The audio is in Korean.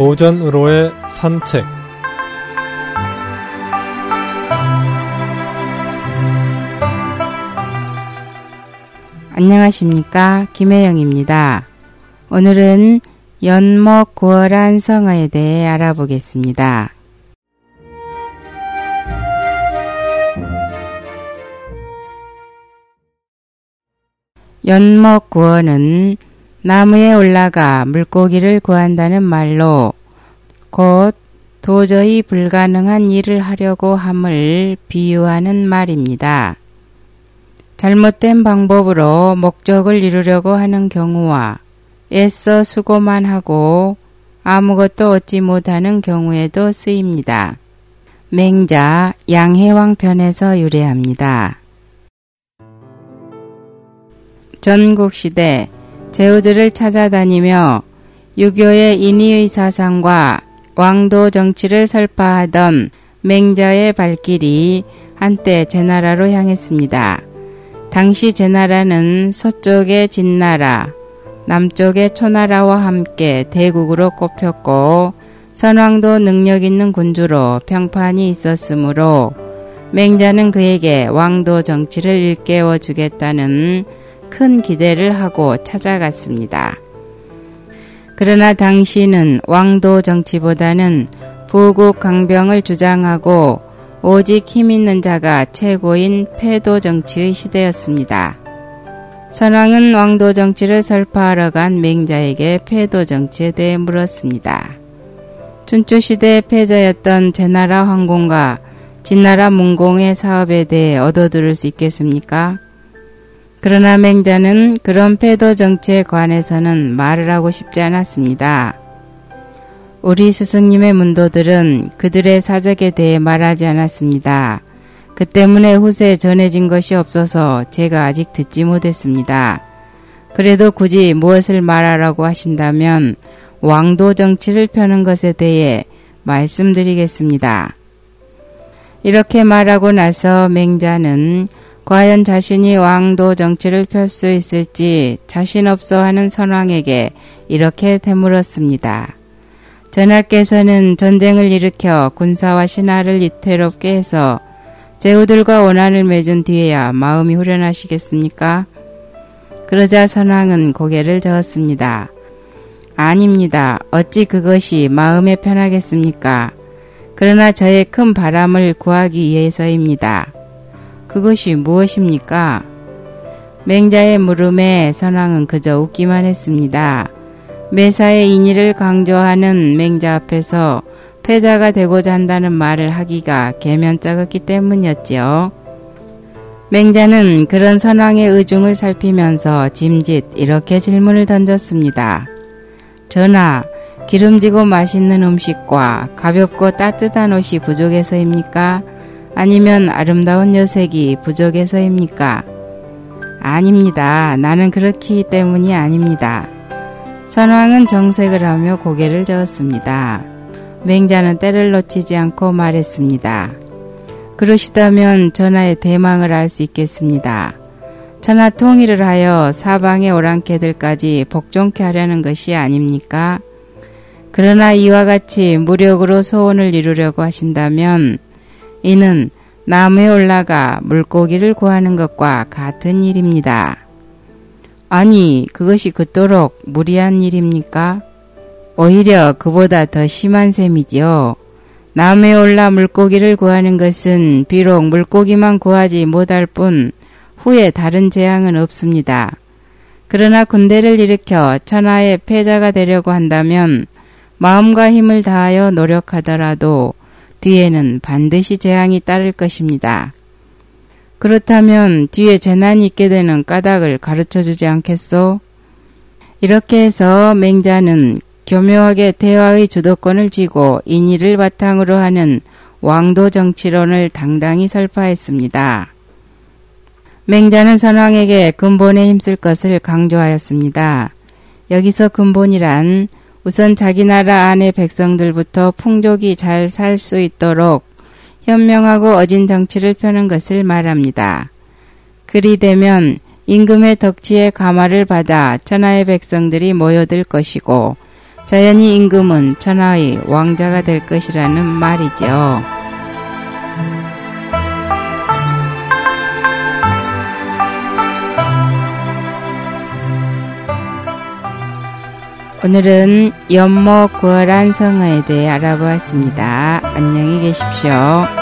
오전으로의 산책 안녕하십니까 김혜영입니다. 오늘은 연목 구월한 성어에 대해 알아보겠습니다. 연목 구어는 나무에 올라가 물고기를 구한다는 말로 곧 도저히 불가능한 일을 하려고 함을 비유하는 말입니다. 잘못된 방법으로 목적을 이루려고 하는 경우와 애써 수고만 하고 아무것도 얻지 못하는 경우에도 쓰입니다. 맹자 양해왕 편에서 유래합니다. 전국시대 제후들을 찾아다니며 유교의 인의의 사상과 왕도 정치를 설파하던 맹자의 발길이 한때 제나라로 향했습니다. 당시 제나라는 서쪽의 진나라, 남쪽의 초나라와 함께 대국으로 꼽혔고 선왕도 능력 있는 군주로 평판이 있었으므로 맹자는 그에게 왕도 정치를 일깨워 주겠다는 큰 기대를 하고 찾아갔습니다. 그러나 당시는 왕도 정치보다는 부국 강병을 주장하고 오직 힘 있는 자가 최고인 패도 정치의 시대였습니다. 선왕은 왕도 정치를 설파하러 간 맹자에게 패도 정치에 대해 물었습니다. 춘추 시대의 패자였던 제나라 황공과 진나라 문공의 사업에 대해 얻어들을 수 있겠습니까? 그러나 맹자는 그런 패도 정치에 관해서는 말을 하고 싶지 않았습니다. 우리 스승님의 문도들은 그들의 사적에 대해 말하지 않았습니다. 그 때문에 후세에 전해진 것이 없어서 제가 아직 듣지 못했습니다. 그래도 굳이 무엇을 말하라고 하신다면 왕도 정치를 펴는 것에 대해 말씀드리겠습니다. 이렇게 말하고 나서 맹자는 과연 자신이 왕도 정치를 펼 수 있을지 자신 없어 하는 선왕에게 이렇게 되물었습니다. 전하께서는 전쟁을 일으켜 군사와 신하를 이태롭게 해서 제후들과 원한을 맺은 뒤에야 마음이 후련하시겠습니까? 그러자 선왕은 고개를 저었습니다. 아닙니다. 어찌 그것이 마음에 편하겠습니까? 그러나 저의 큰 바람을 구하기 위해서입니다. 그것이 무엇입니까? 맹자의 물음에 선왕은 그저 웃기만 했습니다. 매사의 인의를 강조하는 맹자 앞에서 패자가 되고자 한다는 말을 하기가 개면쩍었기 때문이었지요. 맹자는 그런 선왕의 의중을 살피면서 짐짓 이렇게 질문을 던졌습니다. 전하, 기름지고 맛있는 음식과 가볍고 따뜻한 옷이 부족해서입니까? 아니면 아름다운 여색이 부족해서입니까? 아닙니다. 나는 그렇기 때문이 아닙니다. 선왕은 정색을 하며 고개를 저었습니다. 맹자는 때를 놓치지 않고 말했습니다. 그러시다면 전하의 대망을 알 수 있겠습니다. 천하 통일을 하여 사방의 오랑캐들까지 복종케 하려는 것이 아닙니까? 그러나 이와 같이 무력으로 소원을 이루려고 하신다면 이는 나무에 올라가 물고기를 구하는 것과 같은 일입니다. 아니, 그것이 그토록 무리한 일입니까? 오히려 그보다 더 심한 셈이지요. 나무에 올라 물고기를 구하는 것은 비록 물고기만 구하지 못할 뿐 후에 다른 재앙은 없습니다. 그러나 군대를 일으켜 천하의 패자가 되려고 한다면 마음과 힘을 다하여 노력하더라도 뒤에는 반드시 재앙이 따를 것입니다. 그렇다면 뒤에 재난이 있게 되는 까닭을 가르쳐 주지 않겠소? 이렇게 해서 맹자는 교묘하게 대화의 주도권을 쥐고 인의를 바탕으로 하는 왕도 정치론을 당당히 설파했습니다. 맹자는 선왕에게 근본에 힘쓸 것을 강조하였습니다. 여기서 근본이란 우선 자기 나라 안의 백성들부터 풍족이 잘 살 수 있도록 현명하고 어진 정치를 펴는 것을 말합니다. 그리 되면 임금의 덕지에 감화를 받아 천하의 백성들이 모여들 것이고 자연히 임금은 천하의 왕자가 될 것이라는 말이죠. 오늘은 연못 구월한 성어에 대해 알아보았습니다. 안녕히 계십시오.